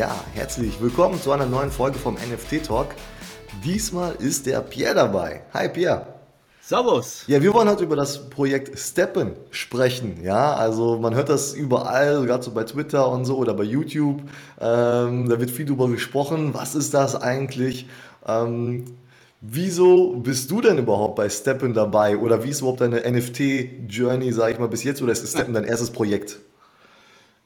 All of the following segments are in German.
Ja, herzlich willkommen zu einer neuen Folge vom NFT Talk. Diesmal ist der Pierre dabei. Hi Pierre. Servus. Ja, wir wollen heute über das Projekt Steppen sprechen. Ja, also man hört das überall, gerade so bei Twitter und so oder bei YouTube. Ähm, da wird viel drüber gesprochen. Was ist das eigentlich? Ähm, wieso bist du denn überhaupt bei Steppen dabei? Oder wie ist überhaupt deine NFT-Journey, sage ich mal, bis jetzt? Oder ist Steppen dein erstes Projekt?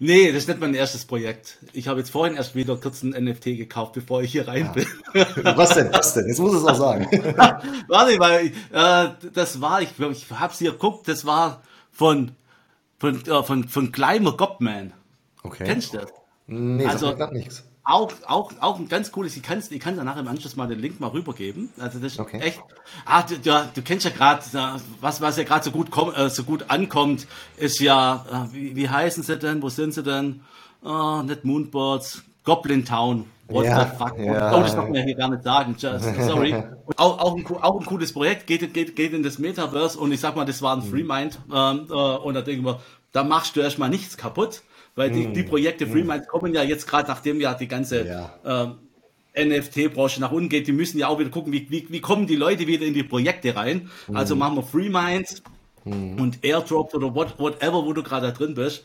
Nee, das ist nicht mein erstes Projekt. Ich habe jetzt vorhin erst wieder kurz ein NFT gekauft, bevor ich hier rein bin. Was denn? Was denn? Jetzt muss es auch sagen. Warte, weil äh, das war, ich ich habe es hier geguckt, das war von von äh, von, von Climber Gobman. Okay. Kennst du das? Nee, Also- sagt nichts. Auch, auch, auch ein ganz cooles, ich kann, ich kann danach im Anschluss mal den Link mal rübergeben. Also das ist Okay. echt. Ah, du, du, du kennst ja gerade, was, was ja gerade so gut komm, äh, so gut ankommt, ist ja, äh, wie, wie heißen sie denn? Wo sind sie denn? Oh, nicht Moonbirds, Goblin Town. What Ja, the fuck? ja. Oh, das darf man ja hier gar nicht sagen. Just, sorry. Auch, auch, ein, auch ein cooles Projekt, geht, geht, geht in das Metaverse und ich sag mal, das war ein Mhm. Freemind. Ähm, äh, und da denke ich mir, da machst du erstmal nichts kaputt. Weil die, die Projekte Freemind kommen ja jetzt gerade, nachdem ja die ganze Mhm. Ja. ähm, NFT-Branche nach unten geht, die müssen ja auch wieder gucken, wie, wie, wie kommen die Leute wieder in die Projekte rein. Mhm. Also machen wir Freeminds und Airdrops oder what, whatever, wo du gerade drin bist.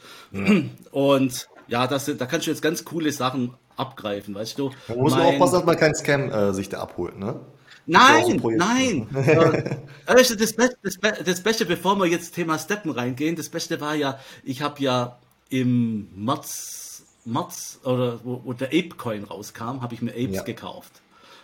Und ja, das, da kannst du jetzt ganz coole Sachen abgreifen, weißt du. Da muss man Mein- aufpassen, dass man keinen Scam äh, sich da abholt, ne? auch so Nein, nein. Äh, also das, Beste, das, Be das Beste, bevor wir jetzt Thema Steppen reingehen, das Beste war ja, ich habe ja im März, März oder wo, wo der Ape-Coin rauskam, habe ich mir Apes Ja. gekauft.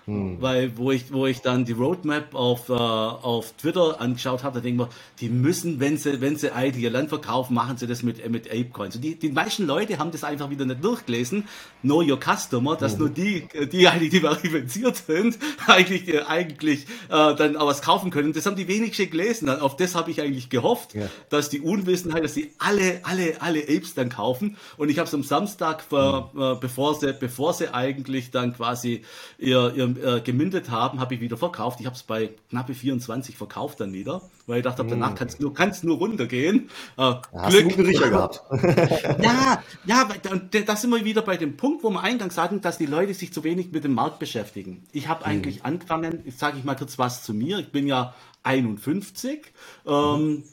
Weil, wo ich, wo ich dann die Roadmap auf, äh, auf Twitter angeschaut habe, da denke ich mir, die müssen, wenn sie, wenn sie eigentlich ihr Land verkaufen, machen sie das mit, äh, mit Apecoins. Und die, die meisten Leute haben das einfach wieder nicht durchgelesen. Know your customer, dass nur die, äh, die eigentlich, die verifiziert sind, eigentlich, äh, eigentlich, äh, dann auch was kaufen können. Das haben die wenigsten gelesen. Auf das habe ich eigentlich gehofft, Ja. dass die Unwissenheit, dass die alle, alle, alle Apes dann kaufen. Und ich habe es am Samstag, ver, äh, bevor sie, bevor sie eigentlich dann quasi ihr, ihr äh, gemündet haben, habe ich wieder verkauft. Ich habe es bei knappe 24 verkauft dann wieder, weil ich dachte, danach kann es nur, kann's nur runtergehen. Äh, guten Riecher gehabt? ja, ja, und da sind wir wieder bei dem Punkt, wo wir eingangs sagen, dass die Leute sich zu wenig mit dem Markt beschäftigen. Ich habe eigentlich angefangen, ich sage ich mal kurz was zu mir. Ich bin ja 51, ähm,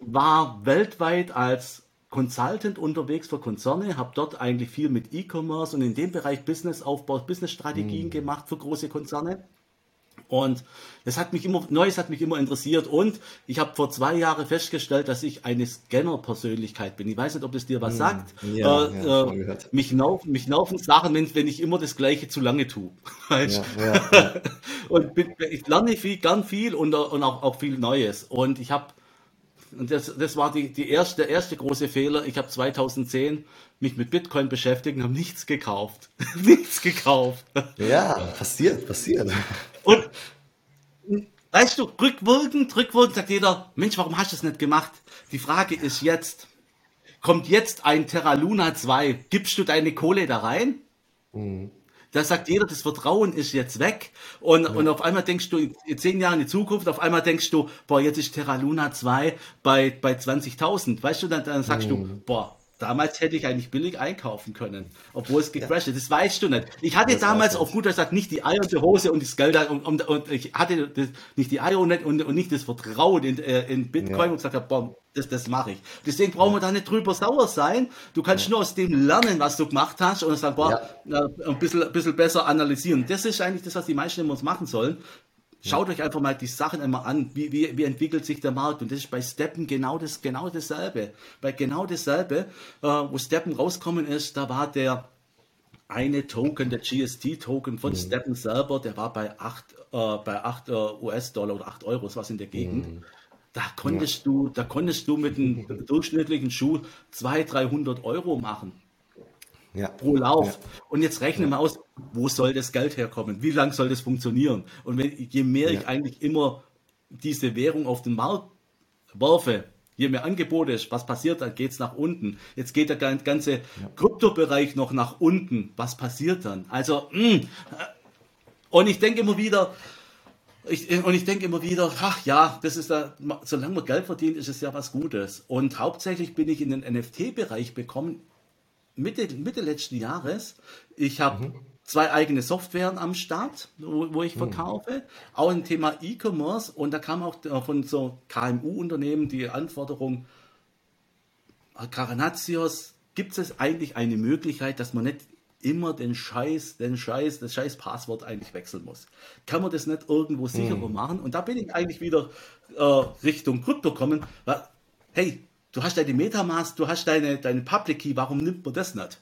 war weltweit als Consultant unterwegs für Konzerne, habe dort eigentlich viel mit E-Commerce und in dem Bereich Businessaufbau, Businessstrategien gemacht für große Konzerne. Und das hat mich immer, Neues hat mich immer interessiert. Und ich habe vor zwei Jahren festgestellt, dass ich eine Scanner-Persönlichkeit bin. Ich weiß nicht, ob das dir was sagt. Ja, äh, ja, äh, mich, nerven, mich nerven Sachen, wenn, wenn ich immer das Gleiche zu lange tue. Weißt? Ja. Und bin, ich lerne viel, gern viel und, und auch, auch viel Neues. Und ich habe, und das, das war die, die erste, der erste große Fehler. Ich habe 2010 mich mit Bitcoin beschäftigt und habe nichts gekauft. nichts gekauft. Ja, passiert, passiert. Und weißt du, rückwirkend, rückwirkend sagt jeder, Mensch, warum hast du es nicht gemacht? Die Frage ist jetzt, kommt jetzt ein Terra Luna 2, gibst du deine Kohle da rein? Da sagt jeder, das Vertrauen ist jetzt weg. Und, und auf einmal denkst du, in zehn Jahren in die Zukunft, auf einmal denkst du, boah, jetzt ist Terra Luna 2 bei, bei 20.000. Weißt du, dann, dann sagst du, boah, damals hätte ich eigentlich billig einkaufen können, obwohl es gecrashed ist. Das weißt du nicht. Ich hatte Das damals auf gut gesagt nicht die Eier und die Hose und das Geld und, und, und ich hatte das, nicht die Eier und, nicht, und, und nicht das Vertrauen in, äh, in Bitcoin Ja. und gesagt habe, boah, das, das mache ich. Deswegen brauchen wir da nicht drüber sauer sein. Du kannst nur aus dem lernen, was du gemacht hast und sagen, boah, äh, ein, bisschen, ein bisschen besser analysieren. Das ist eigentlich das, was die meisten immer uns machen sollen. Schaut euch einfach mal die Sachen immer an, wie, wie, wie entwickelt sich der Markt. Und das ist bei Steppen genau, das, genau dasselbe. Bei genau dasselbe, äh, wo Steppen rauskommen ist, da war der eine Token, der GST-Token von Steppen selber, der war bei 8, äh, bei 8 äh, US-Dollar oder 8 Euro, was in der Gegend. Da konntest du, da konntest du mit einem durchschnittlichen Schuh 200, 300 Euro machen Ja. pro Lauf. Und jetzt rechne mal aus, wo soll das Geld herkommen? Wie lang soll das funktionieren? Und wenn, je mehr ich eigentlich immer diese Währung auf den Markt werfe, je mehr Angebot ist, was passiert, dann geht es nach unten. Jetzt geht der gan- ganze Kryptobereich noch nach unten. Was passiert dann? Also, mh, und ich denke immer wieder, ich, und ich denke immer wieder, ach ja, das ist da, solange man Geld verdient, ist es ja was Gutes. Und hauptsächlich bin ich in den NFT-Bereich bekommen, Mitte, Mitte letzten Jahres. Ich habe mhm. zwei eigene Softwaren am Start, wo, wo ich mhm. verkaufe. Auch ein Thema E-Commerce. Und da kam auch von so KMU-Unternehmen die Anforderung, Caranatios, gibt es eigentlich eine Möglichkeit, dass man nicht immer den Scheiß, den Scheiß, das Scheiß Passwort eigentlich wechseln muss. Kann man das nicht irgendwo sicherer hm. machen? Und da bin ich eigentlich wieder äh, Richtung Krypto kommen. Weil, hey, du hast deine Metamask, du hast deine, deine Public Key, warum nimmt man das nicht?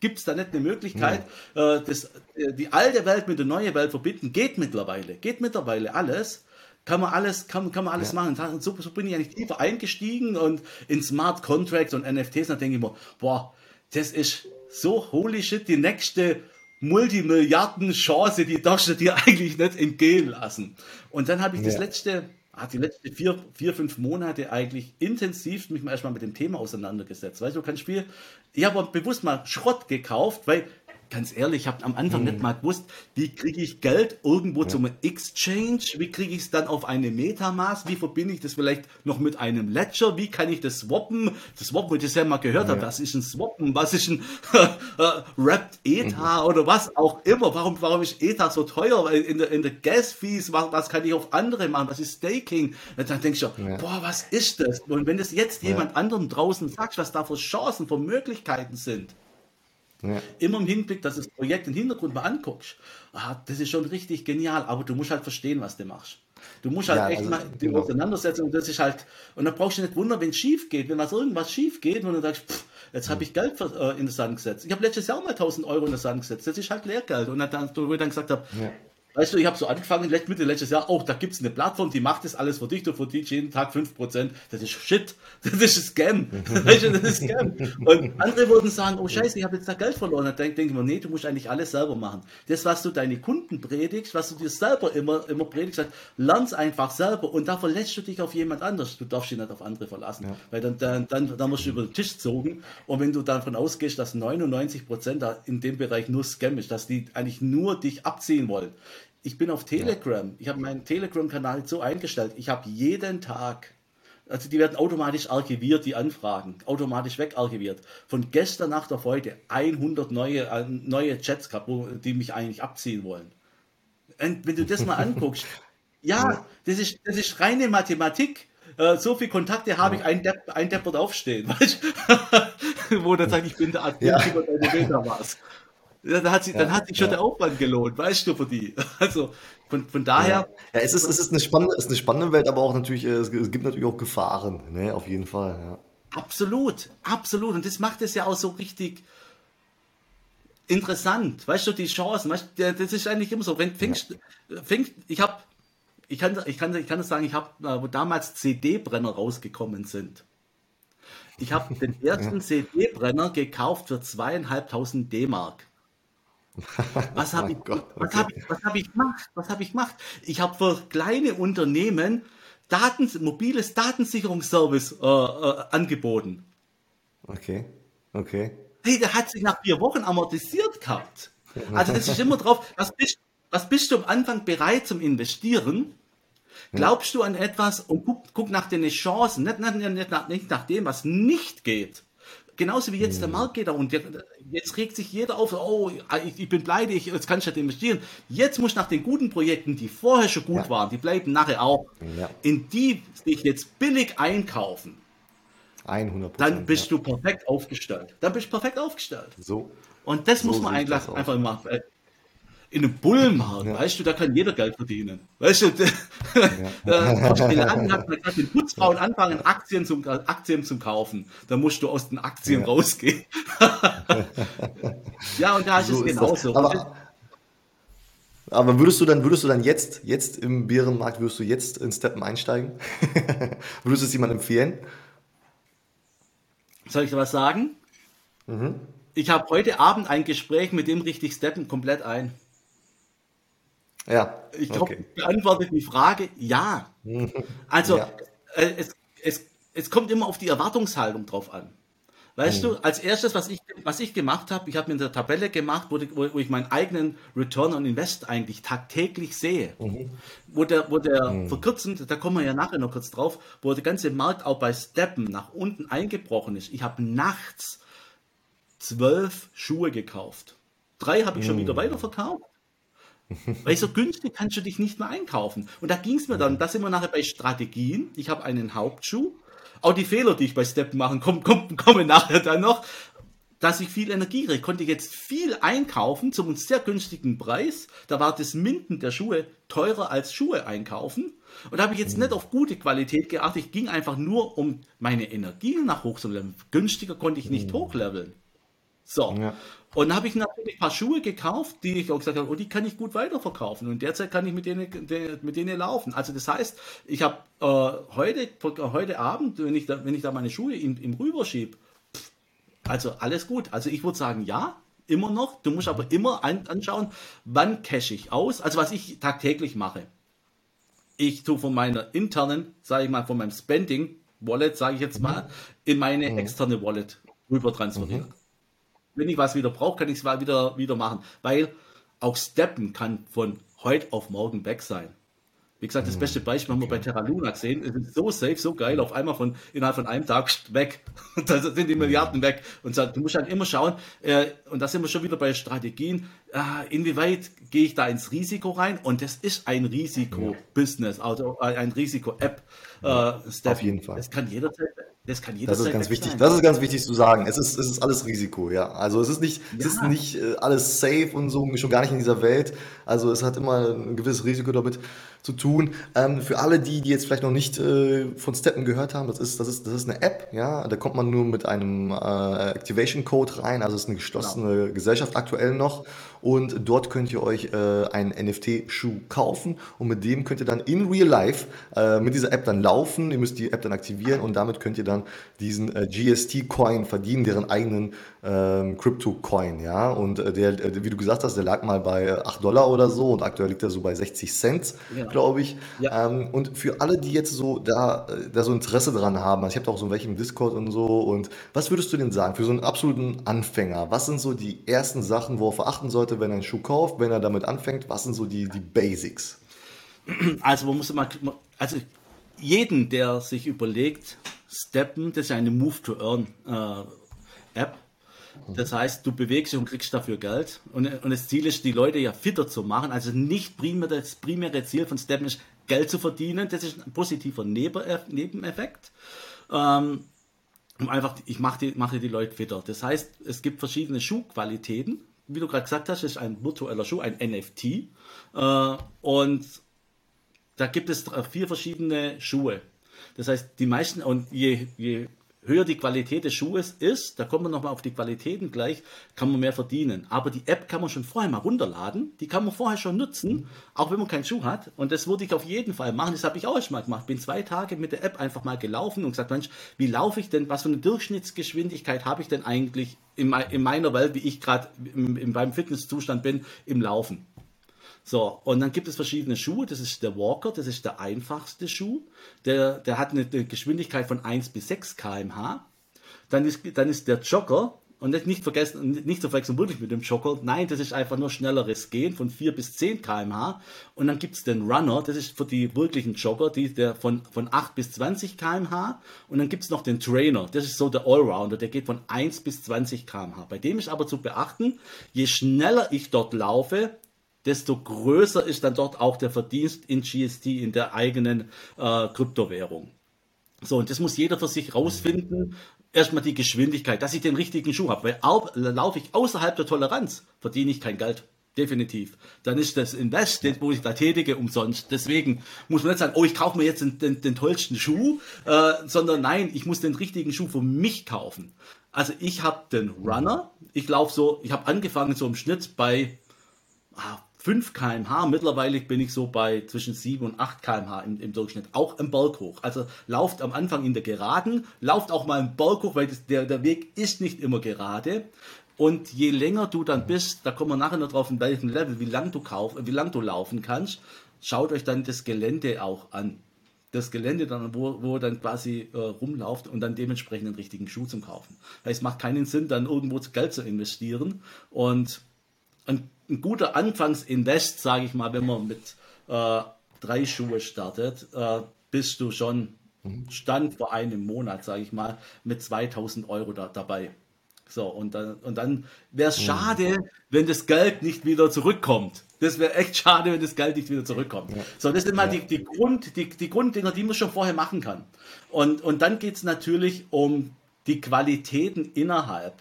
Gibt es da nicht eine Möglichkeit, ja. äh, das, äh, die alte Welt mit der neuen Welt verbinden? Geht mittlerweile, geht mittlerweile alles. Kann man alles, kann, kann man alles ja. machen. So, so bin ich eigentlich tiefer eingestiegen und in Smart Contracts und NFTs, da denke ich mir, boah, das ist so holy shit, die nächste Multimilliarden-Chance, die darfst du dir eigentlich nicht entgehen lassen. Und dann habe ich ja. das letzte, ah, die letzten vier, vier, fünf Monate eigentlich intensiv mich mal erstmal mit dem Thema auseinandergesetzt. Weißt du, kein Spiel. Ich habe bewusst mal Schrott gekauft, weil ganz ehrlich, ich habe am Anfang hm. nicht mal gewusst, wie kriege ich Geld irgendwo ja. zum Exchange, wie kriege ich es dann auf eine Metamask, wie verbinde ich das vielleicht noch mit einem Ledger, wie kann ich das swappen, das Swappen, wo ich das ja mal gehört ja. habe, was ist ein Swappen, was ist ein äh, Wrapped ETH mhm. oder was auch immer, warum, warum ist ETH so teuer, weil in der, in der Gas-Fees, was, was kann ich auf andere machen, was ist Staking, und dann denke ich, ja. boah, was ist das, und wenn das jetzt jemand anderem draußen sagt, was da für Chancen, für Möglichkeiten sind, ja. Immer im Hinblick, dass du das Projekt im Hintergrund mal anguckst. Ah, das ist schon richtig genial, aber du musst halt verstehen, was du machst. Du musst halt ja, echt also, mal die genau. Auseinandersetzung, das ist halt, und da brauchst du nicht wundern, wenn es schief geht, wenn was irgendwas schief geht, und du sagst, pff, jetzt habe ich Geld äh, in den Sand gesetzt. Ich habe letztes Jahr mal 1000 Euro in den Sand gesetzt, das ist halt Lehrgeld. Und dann, wo ich dann gesagt habe, ja. Weißt du, ich habe so angefangen, Mitte letztes Jahr, auch da gibt es eine Plattform, die macht das alles für dich, du verdienst jeden Tag 5%. Das ist Shit. Das ist ein Scam. weißt du, das ist Scam. Und andere würden sagen, oh Scheiße, ich habe jetzt da Geld verloren. Dann denke denk ich mir, nee, du musst eigentlich alles selber machen. Das, was du deine Kunden predigst, was du dir selber immer, immer predigst, lern's einfach selber und da verlässt du dich auf jemand anders. Du darfst dich nicht auf andere verlassen. Ja. Weil dann, dann, dann, dann musst du über den Tisch zogen. Und wenn du davon ausgehst, dass 99% da in dem Bereich nur Scam ist, dass die eigentlich nur dich abziehen wollen, ich bin auf Telegram. Ja. Ich habe meinen Telegram-Kanal so eingestellt. Ich habe jeden Tag, also die werden automatisch archiviert, die Anfragen, automatisch wegarchiviert. Von gestern Nacht auf heute 100 neue, äh, neue Chats gehabt, die mich eigentlich abziehen wollen. Und wenn du das mal anguckst, ja, das ist, das ist reine Mathematik. Äh, so viele Kontakte habe ich, ein Depp, ein Depp wird aufstehen. Weißt? wo dann sagt, ich bin der Admin ja. über deine Metaverse. Dann hat, sich, ja, dann hat sich schon ja. der Aufwand gelohnt, weißt du, für die. Also von, von daher. Ja, ja es, ist, es ist, eine spannende, ist eine spannende Welt, aber auch natürlich, es, es gibt natürlich auch Gefahren, ne? auf jeden Fall. Ja. Absolut, absolut. Und das macht es ja auch so richtig interessant. Weißt du, die Chancen, weißt du, das ist eigentlich immer so. Wenn fängst, fängst ich habe, ich kann, ich kann, ich kann das sagen, ich habe, wo damals CD-Brenner rausgekommen sind. Ich habe den ersten CD-Brenner gekauft für zweieinhalbtausend D-Mark. Was habe ich, Gott, okay. was hab ich, was hab ich gemacht? Was habe ich gemacht? Ich habe für kleine Unternehmen Daten, mobiles Datensicherungsservice äh, äh, angeboten. Okay, okay. Hey, der hat sich nach vier Wochen amortisiert gehabt. Also das ist immer drauf, was bist, was bist du am Anfang bereit zum Investieren? Glaubst du an etwas und guck, guck nach den Chancen, nicht, nicht, nicht, nicht nach dem, was nicht geht. Genauso wie jetzt der hm. Markt geht da und jetzt regt sich jeder auf, oh, ich, bin pleite, ich, jetzt kann ich nicht investieren. Jetzt muss ich nach den guten Projekten, die vorher schon gut ja. waren, die bleiben nachher auch, ja. in die sich jetzt billig einkaufen. 100 Dann bist ja. du perfekt aufgestellt. Dann bist du perfekt aufgestellt. So. Und das so muss man eigentlich einfach machen in einem Bullenmarkt, ja. weißt du, da kann jeder Geld verdienen. Weißt du, ja. der Laden hat gerade den Putzfrauen anfangen, Aktien zum, Aktien zum Kaufen. Da musst du aus den Aktien ja. rausgehen. ja, und da ist so es genauso. Aber, aber würdest du dann, würdest du dann jetzt, jetzt im Bärenmarkt, würdest du jetzt in Steppen einsteigen? würdest du es jemandem empfehlen? Soll ich dir was sagen? Mhm. Ich habe heute Abend ein Gespräch, mit dem richte ich Steppen komplett ein. Ja. Ich glaube, okay. beantwortet die Frage ja. Also ja. Äh, es, es, es kommt immer auf die Erwartungshaltung drauf an. Weißt mhm. du, als erstes, was ich, was ich gemacht habe, ich habe mir eine Tabelle gemacht, wo, wo, ich meinen eigenen Return on Invest eigentlich tagtäglich sehe. Mhm. Wo der, wo der mhm. verkürzend, da kommen wir ja nachher noch kurz drauf, wo der ganze Markt auch bei Steppen nach unten eingebrochen ist. Ich habe nachts zwölf Schuhe gekauft. Drei habe ich schon wieder weiterverkauft. Weil so günstig kannst du dich nicht mehr einkaufen. Und da ging es mir dann, da sind wir nachher bei Strategien. Ich habe einen Hauptschuh. Auch die Fehler, die ich bei Step machen, kommen, kommen, kommen nachher dann noch. Dass ich viel Energie kriege, konnte ich jetzt viel einkaufen zum sehr günstigen Preis. Da war das Minden der Schuhe teurer als Schuhe einkaufen. Und da habe ich jetzt nicht auf gute Qualität geachtet. Ich ging einfach nur, um meine Energie nach hochzuleveln. Günstiger konnte ich nicht hochleveln. So. Ja. Und dann habe ich natürlich ein paar Schuhe gekauft, die ich auch gesagt habe, oh, die kann ich gut weiterverkaufen. Und derzeit kann ich mit denen, mit denen laufen. Also das heißt, ich habe äh, heute, heute Abend, wenn ich da, wenn ich da meine Schuhe im, im rüberschiebe, also alles gut. Also ich würde sagen, ja, immer noch. Du musst aber immer an, anschauen, wann cache ich aus. Also was ich tagtäglich mache. Ich tue von meiner internen, sage ich mal, von meinem Spending Wallet, sage ich jetzt mal, in meine mhm. externe Wallet rüber transferieren. Mhm wenn ich was wieder brauche, kann ich es wieder, wieder machen. Weil auch Steppen kann von heute auf morgen weg sein. Wie gesagt, das hm, beste Beispiel haben wir bei Terra Luna gesehen. Es ist so safe, so geil, auf einmal von innerhalb von einem Tag weg. Da sind die Milliarden weg. Und du musst halt immer schauen, äh, und da sind wir schon wieder bei Strategien, äh, inwieweit gehe ich da ins Risiko rein? Und das ist ein Risiko-Business, also äh, ein Risiko-App. Äh, auf jeden Fall. Das kann jederzeit das kann jeder Das ist ganz wichtig. Sein. Das ist ganz wichtig zu sagen. Es ist, es ist alles Risiko, ja. Also es ist nicht, ja. es ist nicht äh, alles safe und so, schon gar nicht in dieser Welt. Also es hat immer ein gewisses Risiko damit zu tun. Ähm, für alle die, die jetzt vielleicht noch nicht äh, von Steppen gehört haben, das ist, das ist, das ist eine App, ja. Da kommt man nur mit einem äh, Activation Code rein. Also es ist eine geschlossene genau. Gesellschaft aktuell noch. Und dort könnt ihr euch äh, einen NFT-Schuh kaufen und mit dem könnt ihr dann in Real Life äh, mit dieser App dann laufen. Ihr müsst die App dann aktivieren und damit könnt ihr dann diesen äh, GST-Coin verdienen, deren eigenen ähm, Crypto-Coin, ja. Und äh, der, äh, wie du gesagt hast, der lag mal bei 8 Dollar oder so und aktuell liegt er so bei 60 Cent, ja. glaube ich. Ja. Ähm, und für alle, die jetzt so da, äh, da so Interesse dran haben, also ich habe da auch so welche im Discord und so, und was würdest du denn sagen, für so einen absoluten Anfänger, was sind so die ersten Sachen, worauf er achten sollte, wenn er einen Schuh kauft, wenn er damit anfängt, was sind so die, die Basics? Also man muss immer, also jeden, der sich überlegt, Steppen, das ist eine Move to Earn äh, App. Das heißt, du bewegst dich und kriegst dafür Geld. Und, und das Ziel ist, die Leute ja fitter zu machen. Also nicht primär, das primäre Ziel von Steppen ist, Geld zu verdienen. Das ist ein positiver Nebeneffekt. Ähm, um einfach, ich mache die, mache die Leute fitter. Das heißt, es gibt verschiedene Schuhqualitäten. Wie du gerade gesagt hast, ist ein virtueller Schuh, ein NFT. Äh, und da gibt es vier verschiedene Schuhe. Das heißt, die meisten, und je, je höher die Qualität des Schuhes ist, da kommen wir nochmal auf die Qualitäten gleich, kann man mehr verdienen. Aber die App kann man schon vorher mal runterladen, die kann man vorher schon nutzen, auch wenn man keinen Schuh hat. Und das würde ich auf jeden Fall machen, das habe ich auch schon mal gemacht. Bin zwei Tage mit der App einfach mal gelaufen und gesagt, Mensch, wie laufe ich denn, was für eine Durchschnittsgeschwindigkeit habe ich denn eigentlich in, in meiner Welt, wie ich gerade beim Fitnesszustand bin, im Laufen. So, und dann gibt es verschiedene Schuhe. Das ist der Walker, das ist der einfachste Schuh. Der, der hat eine, Geschwindigkeit von 1 bis 6 km/h. Dann ist, dann ist der Jogger, und nicht vergessen, nicht zu wirklich mit dem Jogger. Nein, das ist einfach nur schnelleres Gehen von 4 bis 10 km/h. Und dann gibt es den Runner, das ist für die wirklichen Jogger, die, der von, von 8 bis 20 km/h. Und dann gibt es noch den Trainer, das ist so der Allrounder, der geht von 1 bis 20 km/h. Bei dem ist aber zu beachten, je schneller ich dort laufe, desto größer ist dann dort auch der Verdienst in GST, in der eigenen äh, Kryptowährung. So, und das muss jeder für sich rausfinden. Erstmal die Geschwindigkeit, dass ich den richtigen Schuh habe. Weil laufe ich außerhalb der Toleranz, verdiene ich kein Geld. Definitiv. Dann ist das Invest, wo ich da tätige, umsonst. Deswegen muss man nicht sagen, oh, ich kaufe mir jetzt den, den, den tollsten Schuh, äh, sondern nein, ich muss den richtigen Schuh für mich kaufen. Also ich habe den Runner, ich laufe so, ich habe angefangen so im Schnitt bei ah, 5 km/h. Mittlerweile bin ich so bei zwischen 7 und 8 km/h im, im, Durchschnitt, auch im Berg hoch. Also lauft am Anfang in der Geraden, lauft auch mal im Berg hoch, weil das, der, der Weg ist nicht immer gerade. Und je länger du dann bist, da kommen wir nachher noch drauf, in welchem Level, wie lang du lang du laufen kannst, schaut euch dann das Gelände auch an. Das Gelände dann, wo, wo dann quasi äh, rumlauft und dann dementsprechend den richtigen Schuh zum Kaufen. Weil es macht keinen Sinn, dann irgendwo Geld zu investieren und ein, ein guter Anfangsinvest, sage ich mal, wenn man mit äh, drei Schuhe startet, äh, bist du schon Stand vor einem Monat, sage ich mal, mit 2000 Euro da, dabei. So, und dann, und dann wäre es schade, wenn das Geld nicht wieder zurückkommt. Das wäre echt schade, wenn das Geld nicht wieder zurückkommt. Ja. So, das sind mal die, die, Grund, die, die Grunddinger, die man schon vorher machen kann. Und, und dann geht es natürlich um die Qualitäten innerhalb.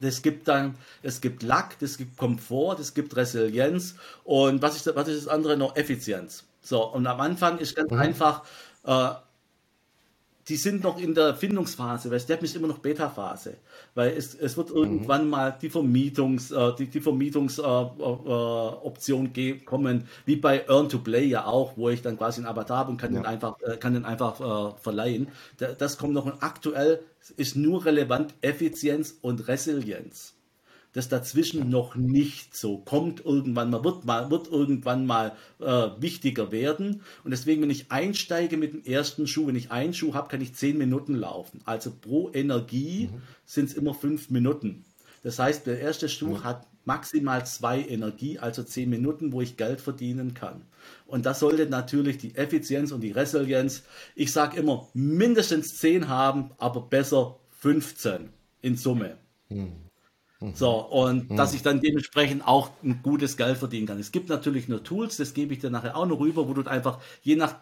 Es gibt dann, es gibt Lack, es gibt Komfort, es gibt Resilienz und was ist, was ist das andere noch? Effizienz. So, und am Anfang ist ganz mhm. einfach, äh, die sind noch in der Findungsphase, weil Step ist immer noch Beta-Phase, weil es, es wird irgendwann mhm. mal die Vermietungs, äh, die, die Vermietungsoption äh, äh, kommen, wie bei Earn to Play ja auch, wo ich dann quasi einen Avatar habe und kann ja. den einfach, äh, kann den einfach äh, verleihen. das kommt noch und aktuell ist nur relevant Effizienz und Resilienz das dazwischen noch nicht so kommt irgendwann mal, wird mal, wird irgendwann mal äh, wichtiger werden. Und deswegen, wenn ich einsteige mit dem ersten Schuh, wenn ich einen Schuh habe, kann ich zehn Minuten laufen. Also pro Energie mhm. sind es immer fünf Minuten. Das heißt, der erste Schuh ja. hat maximal zwei Energie, also zehn Minuten, wo ich Geld verdienen kann. Und das sollte natürlich die Effizienz und die Resilienz, ich sage immer, mindestens zehn haben, aber besser 15 in Summe. Mhm. So, und mhm. dass ich dann dementsprechend auch ein gutes Geld verdienen kann. Es gibt natürlich nur Tools, das gebe ich dir nachher auch noch rüber, wo du einfach je nach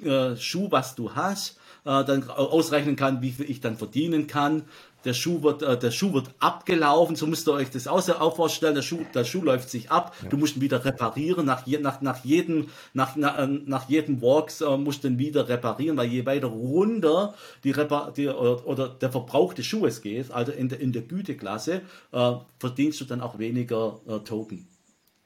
äh, Schuh, was du hast, äh, dann ausrechnen kann, wie viel ich dann verdienen kann der Schuh wird, äh, der Schuh wird abgelaufen, so müsst ihr euch das auch vorstellen, der Schuh, der Schuh läuft sich ab, ja. du musst ihn wieder reparieren, nach, je, nach, nach jedem, nach, nach, äh, nach jedem Walks äh, musst du ihn wieder reparieren, weil je weiter runter die, Repar die oder, oder der Verbrauch des Schuhes geht, also in der, in der Güteklasse, äh, verdienst du dann auch weniger äh, Token.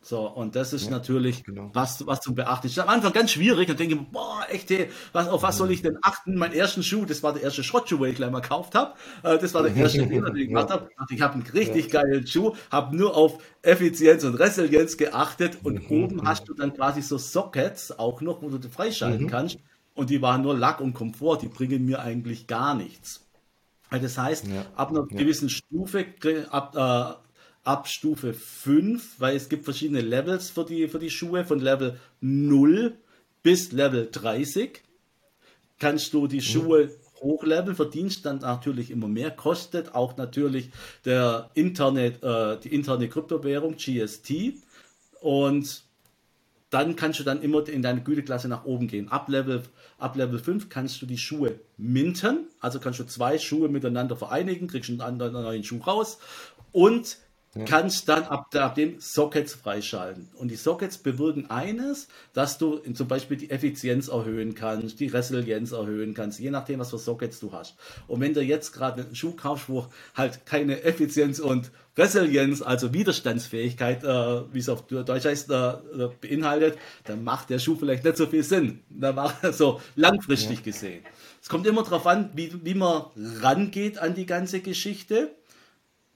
So, und das ist ja, natürlich genau. was, was zum Beachten ist. Am Anfang ganz schwierig und denke, boah, echt, hey, was, auf was soll ich denn achten? Mein ersten Schuh, das war der erste Schrottschuh, den ich gleich mal gekauft habe. Äh, das war der erste Fehler, den ich gemacht habe. Ich habe einen richtig ja. geilen Schuh, habe nur auf Effizienz und Resilienz geachtet und mhm. oben hast du dann quasi so Sockets auch noch, wo du freischalten mhm. kannst. Und die waren nur Lack und Komfort, die bringen mir eigentlich gar nichts. Das heißt, ja. ab einer gewissen Stufe, ab, äh, ab Stufe 5, weil es gibt verschiedene Levels für die, für die Schuhe, von Level 0 bis Level 30. Kannst du die mhm. Schuhe hochleveln, verdienst dann natürlich immer mehr, kostet auch natürlich der Internet, äh, die interne Kryptowährung GST und dann kannst du dann immer in deine Güteklasse nach oben gehen. Ab Level, ab Level 5 kannst du die Schuhe minten, also kannst du zwei Schuhe miteinander vereinigen, kriegst einen anderen neuen Schuh raus und ja. kannst dann ab, ab dem Sockets freischalten. Und die Sockets bewirken eines, dass du zum Beispiel die Effizienz erhöhen kannst, die Resilienz erhöhen kannst, je nachdem, was für Sockets du hast. Und wenn du jetzt gerade einen Schuh kaufst, wo halt keine Effizienz und Resilienz, also Widerstandsfähigkeit, äh, wie es auf Deutsch heißt, äh, äh beinhaltet, dann macht der Schuh vielleicht nicht so viel Sinn. Da macht so langfristig ja. gesehen. Es kommt immer darauf an, wie, wie man rangeht an die ganze Geschichte.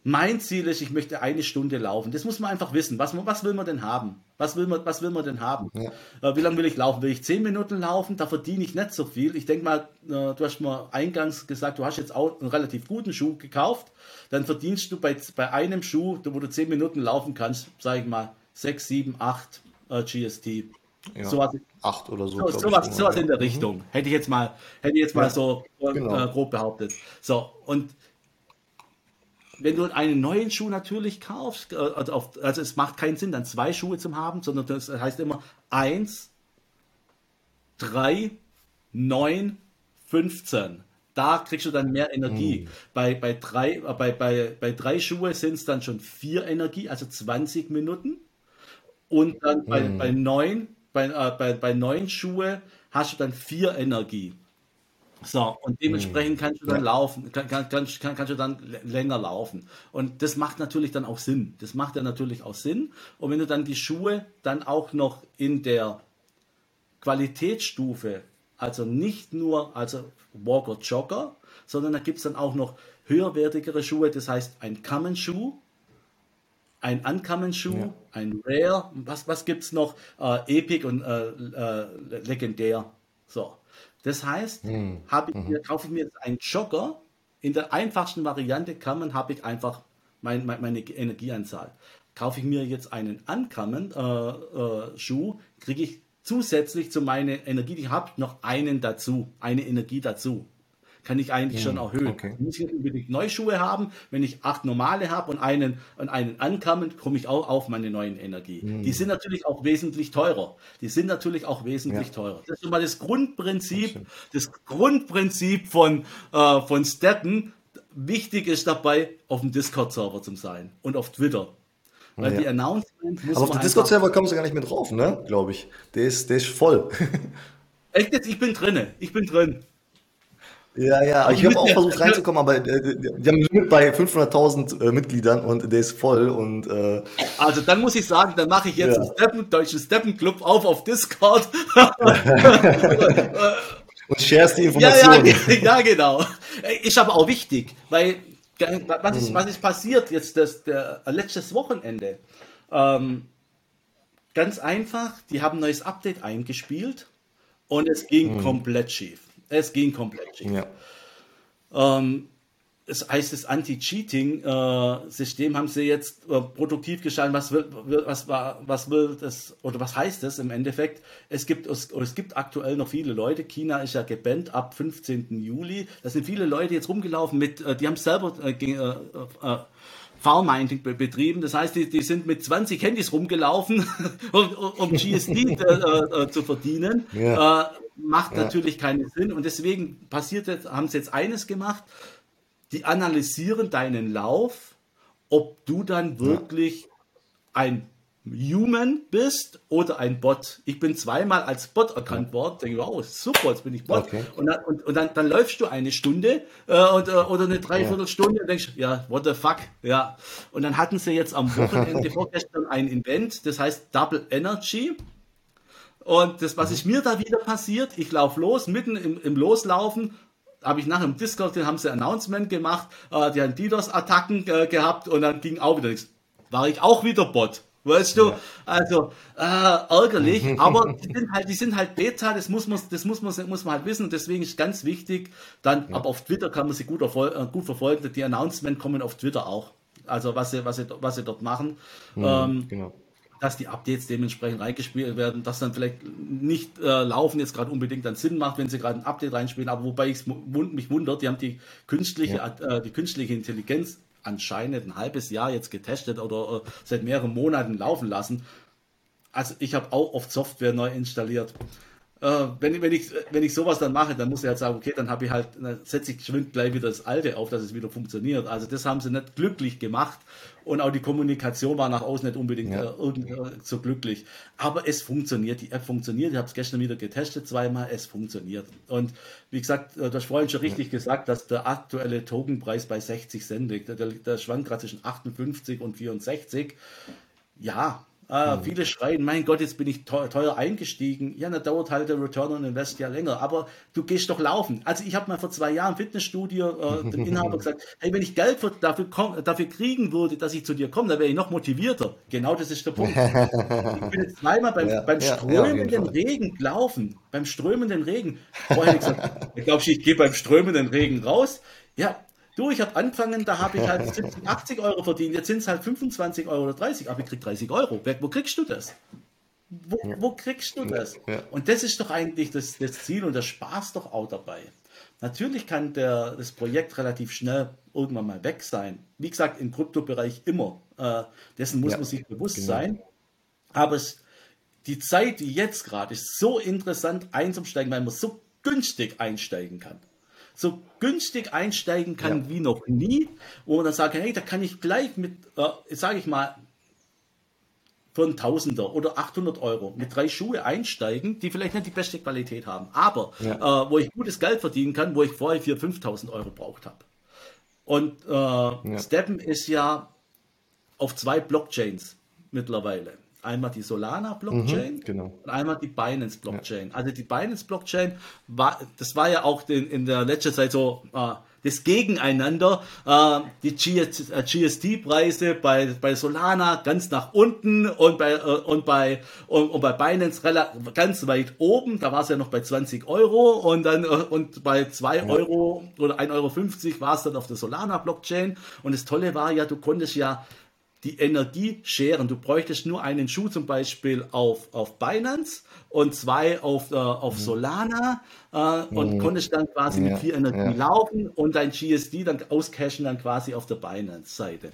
Mein Ziel ist, ich möchte eine Stunde laufen. Das muss man einfach wissen. Was, was will man denn haben? Was will man, was will man denn haben? Ja. Äh, wie lange will ich laufen? Will ich zehn Minuten laufen? Da verdiene ich nicht so viel. Ich denke mal, äh, du hast mal eingangs gesagt, du hast jetzt auch einen relativ guten Schuh gekauft. Dann verdienst du bei, bei einem Schuh, wo du zehn Minuten laufen kannst, sage ich mal, sechs, sieben, acht äh, GST. Ja, sowas, acht oder so. so sowas, sowas in der. Richtung. Mhm. Hätte ich jetzt mal, hätte ich jetzt mal so äh, genau. grob behauptet. So, und wenn du einen neuen Schuh natürlich kaufst, äh, also, also, es macht keinen Sinn, dann zwei Schuhe zu haben, sondern das heißt immer 1, 3, 9, 15. Da kriegst du dann mehr Energie. Mhm. Bei, bei, drei, äh, bei, bei, bei drei Schuhe sind es dann schon vier Energie, also 20 Minuten. Und dann bei, mhm. bei, neun, bei, äh, bei, bei neun Schuhe hast du dann vier Energie. So, und dementsprechend hm. kannst du dann ja. laufen, kann, kann, kann, kannst du dann länger laufen. Und das macht natürlich dann auch Sinn. Das macht ja natürlich auch Sinn. Und wenn du dann die Schuhe dann auch noch in der Qualitätsstufe, also nicht nur also Walker Jogger, sondern da gibt es dann auch noch höherwertigere Schuhe, das heißt ein Common-Schuh, ein Uncommon-Schuh, ja. ein Rare, was, was gibt es noch? Äh, Epic und äh, äh, Legendär. So. Das heißt, hm. ich mir, mhm. kaufe ich mir jetzt einen Jogger. In der einfachsten Variante kann man, habe ich einfach mein, mein, meine Energieanzahl. Kaufe ich mir jetzt einen Uncommon-Schuh, äh, äh, kriege ich zusätzlich zu meiner Energie, die ich habe, noch einen dazu, eine Energie dazu. Kann ich eigentlich schon erhöhen. Okay. Ich muss nicht unbedingt neue Schuhe haben. Wenn ich acht normale habe und einen, und einen ankommen, komme ich auch auf meine neuen Energie. Mhm. Die sind natürlich auch wesentlich teurer. Die sind natürlich auch wesentlich ja. teurer. Das ist schon mal das Grundprinzip, das Grundprinzip von, äh, von Steppen. Wichtig ist dabei, auf dem Discord-Server zu sein und auf Twitter. Weil ja. die Announcements Aber auf den Discord-Server kommst du gar nicht mehr drauf, ne? Glaube ich. Der ist, der ist voll. Echt jetzt? Ich bin drinne. Ich bin drin. Ja, ja, ich habe auch versucht reinzukommen, aber äh, die haben Limit bei 500.000 äh, Mitgliedern und der ist voll und äh, also dann muss ich sagen, dann mache ich jetzt ja. einen Steppen, deutschen Steppenclub auf auf Discord und shares die Informationen. Ja, ja, ja, genau. Ist aber auch wichtig, weil was ist, mhm. was ist passiert jetzt das der, letztes Wochenende? Ähm, ganz einfach, die haben ein neues Update eingespielt und es ging mhm. komplett schief. Es ging komplett schief. Ja. Ähm, es heißt, das Anti-Cheating-System haben sie jetzt äh, produktiv geschaltet. Was will, was, was will das, oder was heißt das im Endeffekt? Es gibt, es, es gibt aktuell noch viele Leute. China ist ja gebannt ab 15. Juli. Da sind viele Leute jetzt rumgelaufen mit, äh, die haben selber äh, äh, äh Farmmining betrieben. Das heißt, die, die sind mit 20 Handys rumgelaufen, um, um GSD äh, äh, zu verdienen. Ja. Äh, macht ja. natürlich keinen Sinn. Und deswegen passiert jetzt, haben sie jetzt eines gemacht. Die analysieren deinen Lauf, ob du dann wirklich ja. ein Human bist oder ein Bot. Ich bin zweimal als Bot erkannt worden. Denke, wow, super, jetzt bin ich Bot. Okay. Und, dann, und, und dann, dann, läufst du eine Stunde äh, und, äh, oder eine Dreiviertelstunde ja. und denkst, ja, what the fuck. Ja. Und dann hatten sie jetzt am Wochenende vorgestern ein Event, das heißt Double Energy. Und das, was ist mir da wieder passiert, ich laufe los, mitten im, im Loslaufen, habe ich nachher im Discord, den haben sie Announcement gemacht, äh, die haben DDoS-Attacken äh, gehabt und dann ging auch wieder nichts. War ich auch wieder Bot. Weißt du, ja. also äh, ärgerlich, aber die sind halt, die sind halt Beta, das muss man, das muss man, muss man halt wissen und deswegen ist ganz wichtig, dann, ja. aber auf Twitter kann man sie gut, äh, gut verfolgen, die Announcement kommen auf Twitter auch, also was sie, was sie, was sie dort machen, mhm, ähm, genau. dass die Updates dementsprechend reingespielt werden, dass dann vielleicht nicht äh, laufen jetzt gerade unbedingt dann Sinn macht, wenn sie gerade ein Update reinspielen, aber wobei ich mich wundert, die haben die künstliche, ja. äh, die künstliche Intelligenz anscheinend ein halbes Jahr jetzt getestet oder äh, seit mehreren Monaten laufen lassen. Also ich habe auch oft Software neu installiert. Äh, wenn, wenn, ich, wenn ich sowas dann mache, dann muss ich halt sagen, okay, dann habe ich halt, dann setze ich geschwind gleich wieder das Alte auf, dass es wieder funktioniert. Also das haben sie nicht glücklich gemacht und auch die Kommunikation war nach außen nicht unbedingt ja. äh, äh so glücklich. Aber es funktioniert, die App funktioniert. Ich habe es gestern wieder getestet, zweimal, es funktioniert. Und wie gesagt, äh, du hast vorhin schon richtig ja. gesagt, dass der aktuelle Tokenpreis bei 60 Cent liegt. Der, der schwankt gerade zwischen 58 und 64. Ja, äh, mhm. Viele schreien, mein Gott, jetzt bin ich teuer, eingestiegen. Ja, dann dauert halt der Return on Invest ja länger. Aber du gehst doch laufen. Also ich habe mal vor zwei Jahren im Fitnessstudio äh, dem Inhaber gesagt, hey, wenn ich Geld dafür, dafür kriegen würde, dass ich zu dir komme, dann wäre ich noch motivierter. Genau das ist der Punkt. ich bin jetzt zweimal beim, ja, beim strömenden ja, Regen gelaufen. Beim strömenden Regen. Vorher ich gesagt, glaubst du, ich gehe beim strömenden Regen raus? Ja, Du, ich habe angefangen, da habe ich halt 70, 80 Euro verdient, jetzt sind es halt 25 Euro oder 30, aber ich krieg 30 Euro. Wo kriegst du das? Wo, wo kriegst du das? Ja. Und das ist doch eigentlich das, das, Ziel und der Spaß doch auch dabei. Natürlich kann der, das Projekt relativ schnell irgendwann mal weg sein. Wie gesagt, im Kryptobereich immer. Äh, dessen muss ja, man sich bewusst genau. sein. Aber es, die Zeit, die jetzt gerade ist, so interessant einzusteigen, weil man so günstig einsteigen kann so günstig einsteigen kann ja. wie noch nie, wo man dann sagt, hey, da kann ich gleich mit, äh, sage ich mal, von Tausender oder 800 Euro mit drei Schuhe einsteigen, die vielleicht nicht die beste Qualität haben, aber ja. äh, wo ich gutes Geld verdienen kann, wo ich vorher 4.000, 5.000 Euro braucht habe. Und äh, ja. Steppen ist ja auf zwei Blockchains mittlerweile einmal die Solana Blockchain mhm, genau. und einmal die Binance Blockchain. Ja. Also die Binance Blockchain war, das war ja auch in, in der letzten Zeit so äh, das Gegeneinander. Äh, die GST-Preise äh, bei, bei Solana ganz nach unten und bei, äh, und bei, und, und bei Binance ganz weit oben. Da war es ja noch bei 20 Euro und dann äh, und bei 2 ja. Euro oder 1,50 Euro war es dann auf der Solana Blockchain. Und das Tolle war ja, du konntest ja die Energie scheren. Du bräuchtest nur einen Schuh zum Beispiel auf, auf Binance und zwei auf, äh, auf mhm. Solana äh, und mhm. konntest dann quasi ja, mit vier Energie ja. laufen und dein GSD dann auscashen dann quasi auf der Binance-Seite.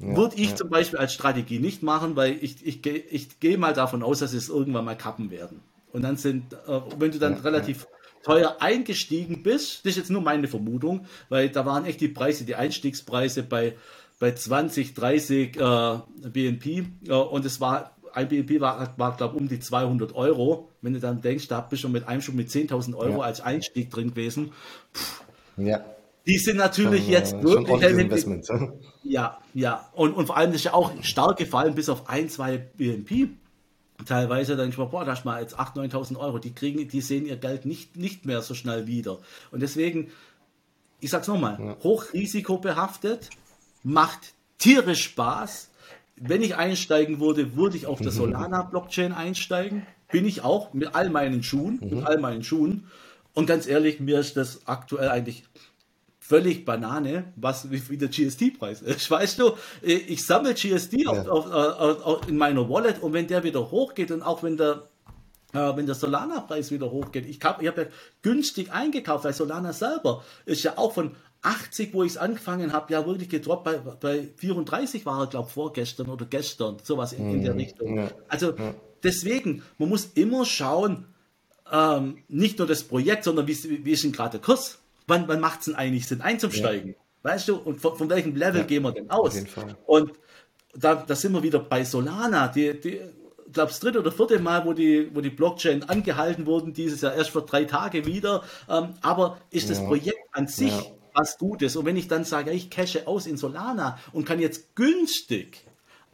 Ja, Würde ich zum Beispiel als Strategie nicht machen, weil ich, ich, ich, ich gehe mal davon aus, dass es irgendwann mal kappen werden. Und dann sind, äh, wenn du dann relativ teuer eingestiegen bist, das ist jetzt nur meine Vermutung, weil da waren echt die Preise, die Einstiegspreise bei bei 20, 30 äh, BNP äh, und es war ein BNP war, war glaube um die 200 Euro. Wenn du dann denkst, da bist du mit einem schon mit 10.000 Euro ja. als Einstieg drin gewesen. Puh. Ja. Die sind natürlich schon, jetzt wirklich. Investment. Ja, ja. Und, und vor allem ist ja auch stark gefallen, bis auf ein, zwei BNP. Teilweise dann ich mal, boah, da ist mal jetzt 8.000, 9.000 Euro. Die kriegen, die sehen ihr Geld nicht, nicht mehr so schnell wieder. Und deswegen, ich sag's nochmal, ja. hochrisikobehaftet, macht tierisch Spaß. Wenn ich einsteigen würde, würde ich auf der Solana-Blockchain einsteigen. Bin ich auch mit all meinen Schuhen, mhm. mit all meinen Schuhen. Und ganz ehrlich, mir ist das aktuell eigentlich völlig Banane, was wie der GST-Preis ist. Weißt du, ich sammle GST ja. auf, auf, auf, in meiner Wallet und wenn der wieder hochgeht und auch wenn der äh, wenn der Solana-Preis wieder hochgeht, ich habe ich hab ja günstig eingekauft, weil Solana selber ist ja auch von 80, wo ich es angefangen habe, ja wirklich gedroppt. Bei, bei 34 war er, glaube ich, vorgestern oder gestern, sowas in, in der mhm. Richtung. Ja. Also ja. deswegen, man muss immer schauen, ähm, nicht nur das Projekt, sondern wie, wie ist denn gerade der Kurs? Wann, wann macht es denn eigentlich Sinn einzusteigen? Ja. Weißt du, und von, von welchem Level gehen wir denn aus? Und da, da sind wir wieder bei Solana, die, die glaube das dritte oder vierte Mal, wo die, wo die Blockchain angehalten wurden, dieses Jahr erst vor drei Tage wieder. Ähm, aber ist das Projekt an sich was Gutes. Und wenn ich dann sage, ich cache aus in Solana und kann jetzt günstig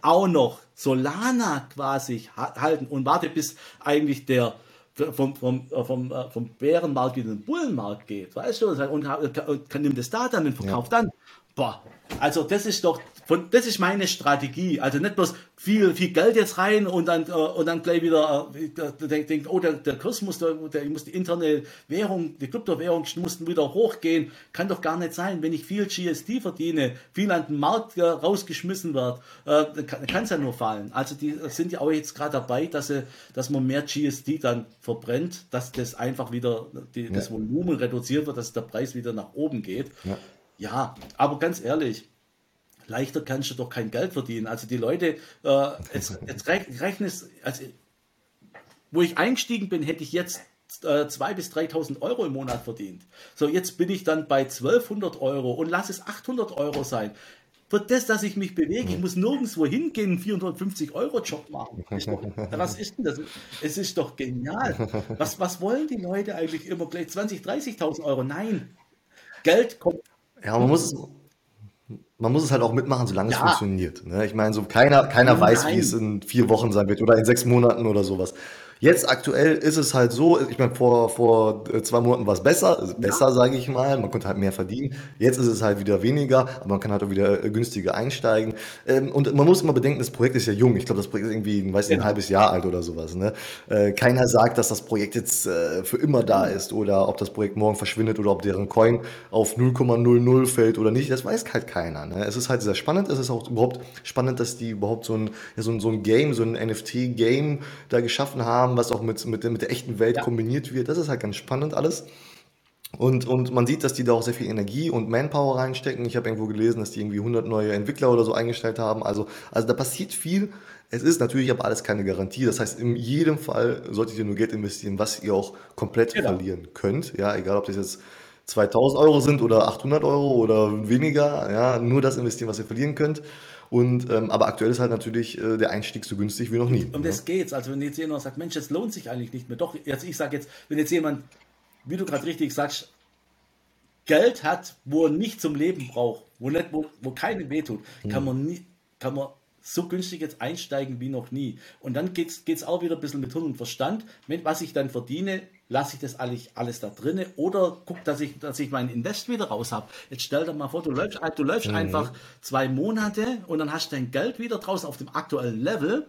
auch noch Solana quasi halten und warte, bis eigentlich der vom, vom, äh, vom, äh, vom Bärenmarkt in den Bullenmarkt geht, weißt du, und, und kann, nimmt das da dann und verkauft ja. dann. Boah, also das ist doch von, das ist meine Strategie. Also nicht bloß viel, viel Geld jetzt rein und dann, äh, und dann gleich wieder äh, denkt, oh, der, der Kurs muss, der, der muss die interne Währung, die Kryptowährung mussten wieder hochgehen. Kann doch gar nicht sein. Wenn ich viel GSD verdiene, viel an den Markt äh, rausgeschmissen wird, äh, dann kann es ja nur fallen. Also die sind ja auch jetzt gerade dabei, dass, sie, dass man mehr GSD dann verbrennt, dass das einfach wieder die, ja. das Volumen reduziert wird, dass der Preis wieder nach oben geht. Ja. Ja, aber ganz ehrlich, leichter kannst du doch kein Geld verdienen. Also die Leute, äh, jetzt, jetzt rechnen es, also wo ich eingestiegen bin, hätte ich jetzt äh, 2.000 bis 3.000 Euro im Monat verdient. So, jetzt bin ich dann bei 1200 Euro und lass es 800 Euro sein. Für das, dass ich mich bewege, ich muss nirgendwo hingehen, einen 450 Euro Job machen. was ist denn das? Es ist doch genial. Was, was wollen die Leute eigentlich immer gleich? 20.000, 30.000 Euro? Nein. Geld kommt. Ja, man muss, man muss es halt auch mitmachen, solange ja. es funktioniert. Ne? Ich meine, so keiner, keiner weiß, wie es in vier Wochen sein wird oder in sechs Monaten oder sowas. Jetzt aktuell ist es halt so, ich meine, vor, vor äh, zwei Monaten war es besser, also besser, ja. sage ich mal, man konnte halt mehr verdienen. Jetzt ist es halt wieder weniger, aber man kann halt auch wieder äh, günstiger einsteigen. Ähm, und man muss immer bedenken, das Projekt ist ja jung. Ich glaube, das Projekt ist irgendwie, weiß nicht, ein halbes Jahr alt oder sowas. Ne? Äh, keiner sagt, dass das Projekt jetzt für immer da ist oder ob das Projekt morgen verschwindet oder ob deren Coin auf 0,00 fällt oder nicht. Das weiß halt keiner. Ne? Es ist halt sehr spannend. Es ist auch überhaupt spannend, dass die überhaupt so ein, so ein, so ein Game, so ein NFT-Game da geschaffen haben haben, was auch mit, mit, mit der echten Welt ja. kombiniert wird. Das ist halt ganz spannend alles. Und, und man sieht, dass die da auch sehr viel Energie und Manpower reinstecken. Ich habe irgendwo gelesen, dass die irgendwie 100 neue Entwickler oder so eingestellt haben. Also, also da passiert viel. Es ist natürlich aber alles keine Garantie. Das heißt, in jedem Fall solltet ihr nur Geld investieren, was ihr auch komplett genau. verlieren könnt. Ja, egal ob das jetzt 2000 Euro sind oder 800 Euro oder weniger. Ja, nur das investieren, was ihr verlieren könnt. Und, ähm, aber aktuell ist halt natürlich äh, der Einstieg so günstig wie noch nie. Um das geht's. Also wenn jetzt jemand sagt, Mensch, das lohnt sich eigentlich nicht mehr. Doch, jetzt ich sage jetzt, wenn jetzt jemand, wie du gerade richtig sagst, Geld hat, wo er nicht zum Leben braucht, wo, nicht, wo, wo keinem wehtut, kann mhm. man nie, kann man so günstig jetzt einsteigen wie noch nie. Und dann geht es auch wieder ein bisschen mit Hund und Verstand. Wenn, was ich dann verdiene, lasse ich das alles, alles da drinne oder guck, dass ich, dass ich meinen Invest wieder raus habe. Jetzt stell dir mal vor, du läufst, du läufst mhm. einfach zwei Monate und dann hast du dein Geld wieder draußen auf dem aktuellen Level.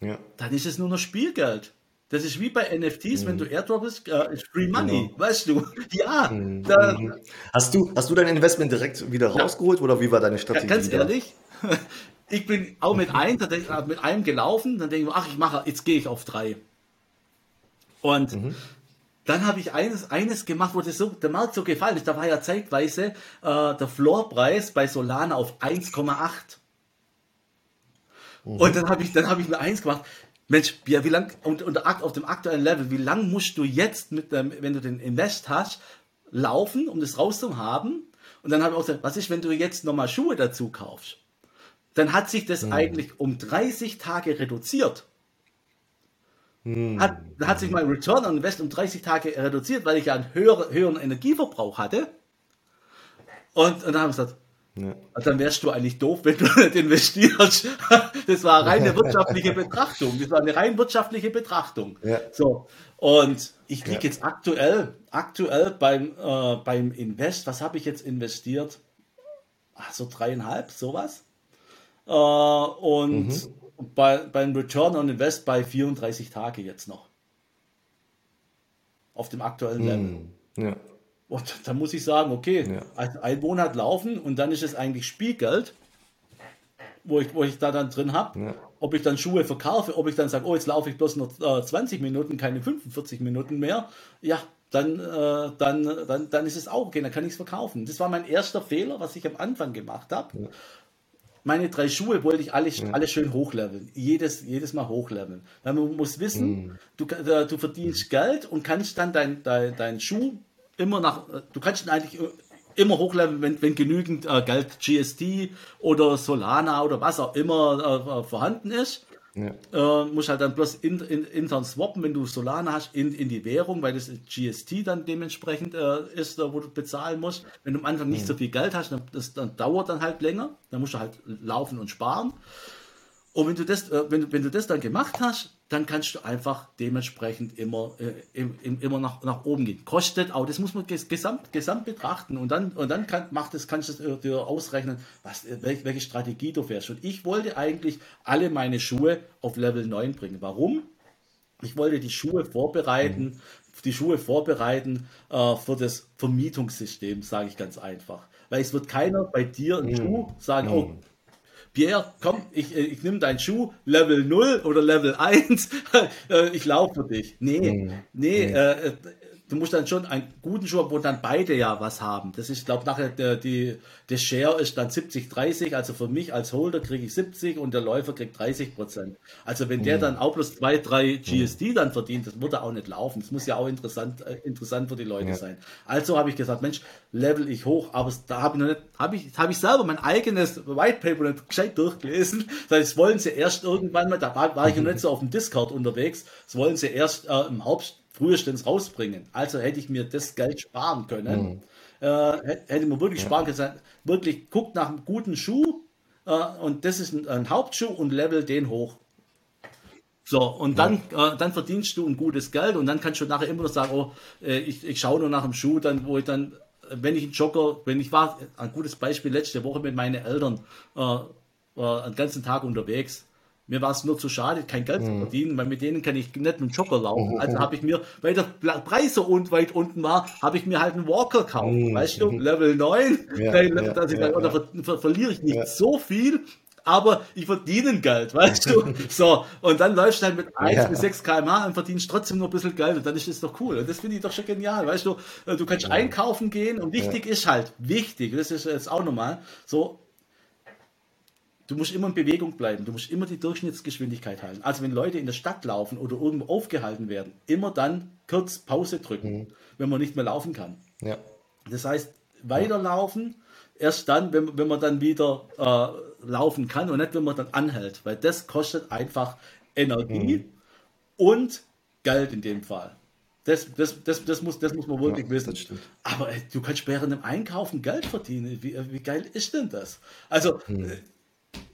Ja. Dann ist es nur noch Spielgeld. Das ist wie bei NFTs, mhm. wenn du airdroppst, äh, Free Money, genau. weißt du? Ja. Mhm. Da, mhm. hast, du, hast du dein Investment direkt wieder ja. rausgeholt oder wie war deine Strategie? Ja, ganz ehrlich, ich bin auch mit einem, mit einem gelaufen, dann denke ich, ach, ich mache, jetzt gehe ich auf drei. Und mhm. dann habe ich eines, eines gemacht, wo das so, der Markt so gefallen ist. Da war ja zeitweise äh, der Floorpreis bei Solana auf 1,8. Mhm. Und dann habe ich, dann habe ich mir eins gemacht. Mensch, ja, wie lang, und, und auf dem aktuellen Level, wie lang musst du jetzt mit dem, wenn du den Invest hast, laufen, um das rauszuhaben? Und dann habe ich auch gesagt, was ist, wenn du jetzt nochmal Schuhe dazu kaufst? Dann hat sich das mhm. eigentlich um 30 Tage reduziert. Mhm. Hat, hat sich mein Return on Invest um 30 Tage reduziert, weil ich ja einen höheren, höheren Energieverbrauch hatte. Und, und dann haben wir gesagt, ja. Dann wärst du eigentlich doof, wenn du nicht investierst. Das war eine reine wirtschaftliche Betrachtung. Das war eine rein wirtschaftliche Betrachtung. Ja. So. Und ich liege ja. jetzt aktuell, aktuell beim, äh, beim Invest, was habe ich jetzt investiert? Ach, so dreieinhalb, sowas. Äh, und mhm. bei, beim Return on Invest bei 34 Tage jetzt noch. Auf dem aktuellen mhm. Level. Ja. Und da muss ich sagen, okay, ja. ein, ein Monat laufen und dann ist es eigentlich Spielgeld, wo ich, wo ich da dann drin habe. Ja. Ob ich dann Schuhe verkaufe, ob ich dann sage, oh, jetzt laufe ich bloß noch äh, 20 Minuten, keine 45 Minuten mehr. Ja, dann, äh, dann, dann, dann ist es auch okay, dann kann ich es verkaufen. Das war mein erster Fehler, was ich am Anfang gemacht habe. Ja. Meine drei Schuhe wollte ich alle, ja. alle schön hochleveln. Jedes, jedes Mal hochleveln. Weil man muss wissen, mhm. du, äh, du verdienst Geld und kannst dann dein, dein, dein Schuh immer nach, du kannst ihn eigentlich immer hochleveln, wenn, wenn genügend äh, Geld GST oder Solana oder was auch immer äh, vorhanden ist. Ja. Äh, musst halt dann bloß in, in, intern swappen, wenn du Solana hast, in, in die Währung, weil das GST dann dementsprechend äh, ist, wo du bezahlen musst. Wenn du am Anfang nicht mhm. so viel Geld hast, dann, das dann dauert dann halt länger. Dann musst du halt laufen und sparen. Und wenn du das, äh, wenn, wenn du das dann gemacht hast, dann kannst du einfach dementsprechend immer, äh, im, im, immer nach, nach oben gehen. Kostet auch, das muss man gesamt, gesamt betrachten und dann, und dann kann, macht das, kannst du dir ausrechnen, was, welche, welche Strategie du fährst. Und ich wollte eigentlich alle meine Schuhe auf Level 9 bringen. Warum? Ich wollte die Schuhe vorbereiten, mhm. die Schuhe vorbereiten äh, für das Vermietungssystem, sage ich ganz einfach. Weil es wird keiner bei dir einen mhm. Schuh sagen, oh, mhm. Pierre, komm, ich, äh, ich nehme deinen Schuh, Level 0 oder Level 1, äh, ich laufe für dich. Nee, nee, nee. Äh, du musst dann schon einen guten Schuh haben, wo dann beide ja was haben. Das ist, glaube nachher der, die, der Share ist dann 70, 30. Also für mich als Holder kriege ich 70 und der Läufer kriegt 30 Prozent. Also wenn der mhm. dann auch plus 2, 3 GSD dann verdient, das würde auch nicht laufen. Das muss ja auch interessant, äh, interessant für die Leute ja. sein. Also habe ich gesagt, Mensch, level ich hoch, aber da habe ich noch nicht, habe ich, habe ich selber mein eigenes White Paper nicht gescheit durchgelesen. Das wollen sie erst irgendwann mal, da war, war ich noch nicht so auf dem Discord unterwegs, das wollen sie erst äh, im Haupt frühestens rausbringen. Also hätte ich mir das Geld sparen können. Mhm. Äh, hätte man wirklich ja. sparen können. Wirklich, guckt nach einem guten Schuh äh, und das ist ein, ein, Hauptschuh und level den hoch. So, und dann, ja. äh, dann verdienst du ein gutes Geld und dann kannst du nachher immer noch sagen, oh, äh, ich, ich schaue nur nach dem Schuh, dann, wo ich dann, wenn ich einen Jogger, wenn ich war, ein gutes Beispiel letzte Woche mit meinen Eltern, äh, äh, einen ganzen Tag unterwegs, mir war es nur zu schade, kein Geld mhm. zu verdienen, weil mit denen kann ich nicht mit dem Jogger laufen. Mhm. Also habe ich mir, weil der Preis so weit unten war, habe ich mir halt einen Walker gekauft. Mhm. Weißt du, Level 9, ja, ja, dass ich ja, dann, oder ver ver verliere ich nicht so viel, aber ich verdiene Geld, weißt du? So, und dann läufst du halt mit 1 ja. bis 6 km/h und verdienst trotzdem nur ein bisschen Geld und dann ist das doch cool. Und das finde ich doch schon genial, weißt du? Du kannst ja. einkaufen gehen und wichtig ja. ist halt, wichtig, das ist jetzt auch nochmal, so, Du musst immer in Bewegung bleiben. Du musst immer die Durchschnittsgeschwindigkeit halten. Also wenn Leute in der Stadt laufen oder irgendwo aufgehalten werden, immer dann kurz Pause drücken, mhm. wenn man nicht mehr laufen kann. Ja. Das heißt, weiterlaufen, erst dann, wenn, wenn man dann wieder äh, laufen kann und nicht, wenn man dann anhält. Weil das kostet einfach Energie mhm. und Geld in dem Fall. Das, das, das, das, muss, das muss man wirklich ja, wissen. Aber ey, du kannst während dem Einkaufen Geld verdienen. Wie, wie geil ist denn das? Also, mhm.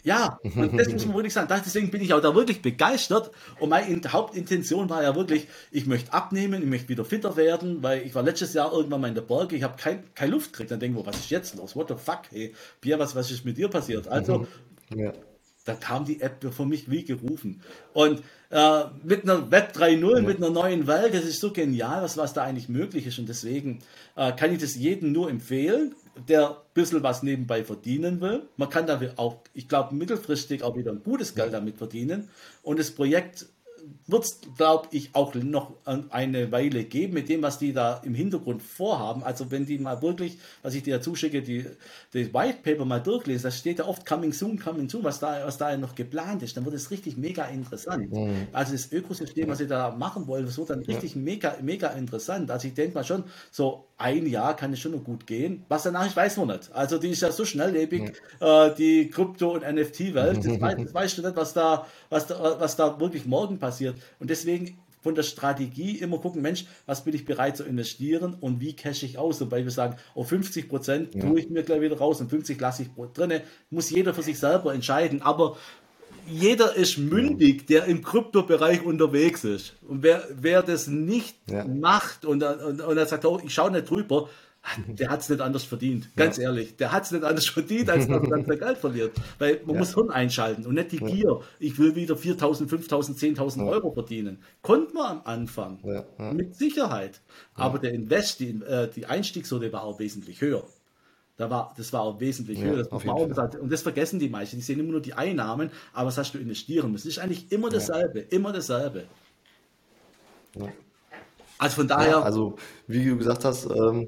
Ja, und das muss man wirklich sagen. Deswegen bin ich auch da wirklich begeistert. Und meine Hauptintention war ja wirklich, ich möchte abnehmen, ich möchte wieder fitter werden, weil ich war letztes Jahr irgendwann mal in der Berge, ich habe kein, keine Luft gekriegt. Dann denke ich, was ist jetzt los? What the fuck? Hey, Pierre, was, was ist mit dir passiert? Also, ja. Da kam die App für mich wie gerufen. Und äh, mit einer Web 3.0, ja. mit einer neuen Welt, das ist so genial, was, was da eigentlich möglich ist. Und deswegen äh, kann ich das jedem nur empfehlen, der ein bisschen was nebenbei verdienen will. Man kann damit auch, ich glaube, mittelfristig auch wieder ein gutes Geld damit verdienen. Und das Projekt wird es, glaube ich, auch noch eine Weile geben mit dem, was die da im Hintergrund vorhaben. Also wenn die mal wirklich, was ich dir zuschicke, die, die White Paper mal durchlesen, da steht ja oft Coming Soon, Coming Soon, was da, was da noch geplant ist, dann wird es richtig mega interessant. Mhm. Also das Ökosystem, was sie da machen wollen, das wird dann richtig ja. mega, mega interessant. Also ich denke mal schon, so ein Jahr kann es schon noch gut gehen. Was danach ist, weiß man nicht. Also die ist ja so schnelllebig, ja. äh, die Krypto- und NFT-Welt. Das, das weißt du nicht, was da, was da, was da wirklich morgen passiert. Und deswegen von der Strategie immer gucken, Mensch, was bin ich bereit zu investieren und wie cash ich aus? Wobei wir sagen, auf 50 Prozent tue ich mir gleich wieder raus und 50 lasse ich drinne. Muss jeder für sich selber entscheiden. Aber jeder ist mündig, der im Kryptobereich unterwegs ist. Und wer, wer das nicht ja. macht und, und, und er sagt, oh, ich schaue nicht drüber, der hat es nicht anders verdient. Ganz ja. ehrlich, der hat es nicht anders verdient, als dass er dann sein Geld verliert. Weil man ja. muss Hirn einschalten und nicht die Gier. Ich will wieder 4.000, 5.000, 10.000 Euro verdienen. Konnte man am Anfang. Mit Sicherheit. Aber der Invest, die, äh, die Einstiegshürde war auch wesentlich höher. Da war, das war auch wesentlich ja, höher. Das muss man auch gesagt. Und das vergessen die meisten. Die sehen immer nur die Einnahmen, aber was hast du investieren müssen? Das ist eigentlich immer dasselbe. Ja. Immer dasselbe. Ja. Also von daher. also, wie du gesagt hast, ähm,